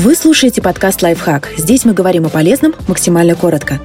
Вы слушаете подкаст «Лайфхак». Здесь мы говорим о полезном максимально коротко.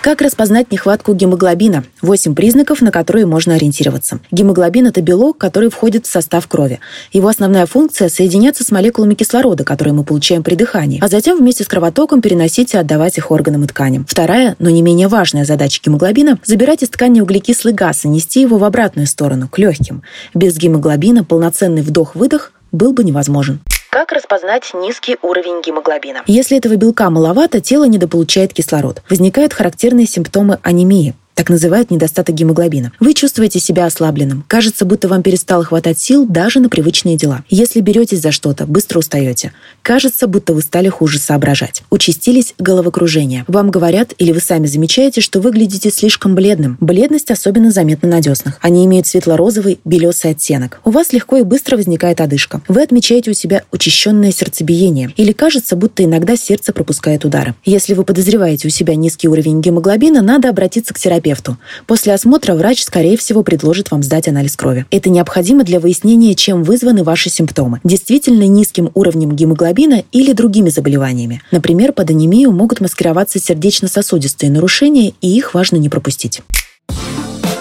Как распознать нехватку гемоглобина? Восемь признаков, на которые можно ориентироваться. Гемоглобин – это белок, который входит в состав крови. Его основная функция – соединяться с молекулами кислорода, которые мы получаем при дыхании, а затем вместе с кровотоком переносить и отдавать их органам и тканям. Вторая, но не менее важная задача гемоглобина – забирать из ткани углекислый газ и нести его в обратную сторону, к легким. Без гемоглобина полноценный вдох-выдох был бы невозможен. Как распознать низкий уровень гемоглобина? Если этого белка маловато, тело недополучает кислород. Возникают характерные симптомы анемии. Так называют недостаток гемоглобина. Вы чувствуете себя ослабленным. Кажется, будто вам перестало хватать сил даже на привычные дела. Если беретесь за что-то, быстро устаете. Кажется, будто вы стали хуже соображать. Участились головокружения. Вам говорят или вы сами замечаете, что выглядите слишком бледным. Бледность особенно заметна на деснах. Они имеют светло-розовый, белесый оттенок. У вас легко и быстро возникает одышка. Вы отмечаете у себя учащенное сердцебиение. Или кажется, будто иногда сердце пропускает удары. Если вы подозреваете у себя низкий уровень гемоглобина, надо обратиться к терапевту терапевту. После осмотра врач, скорее всего, предложит вам сдать анализ крови. Это необходимо для выяснения, чем вызваны ваши симптомы. Действительно низким уровнем гемоглобина или другими заболеваниями. Например, под анемию могут маскироваться сердечно-сосудистые нарушения, и их важно не пропустить.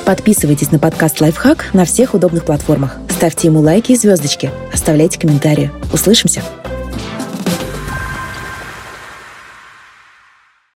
Подписывайтесь на подкаст «Лайфхак» на всех удобных платформах. Ставьте ему лайки и звездочки. Оставляйте комментарии. Услышимся!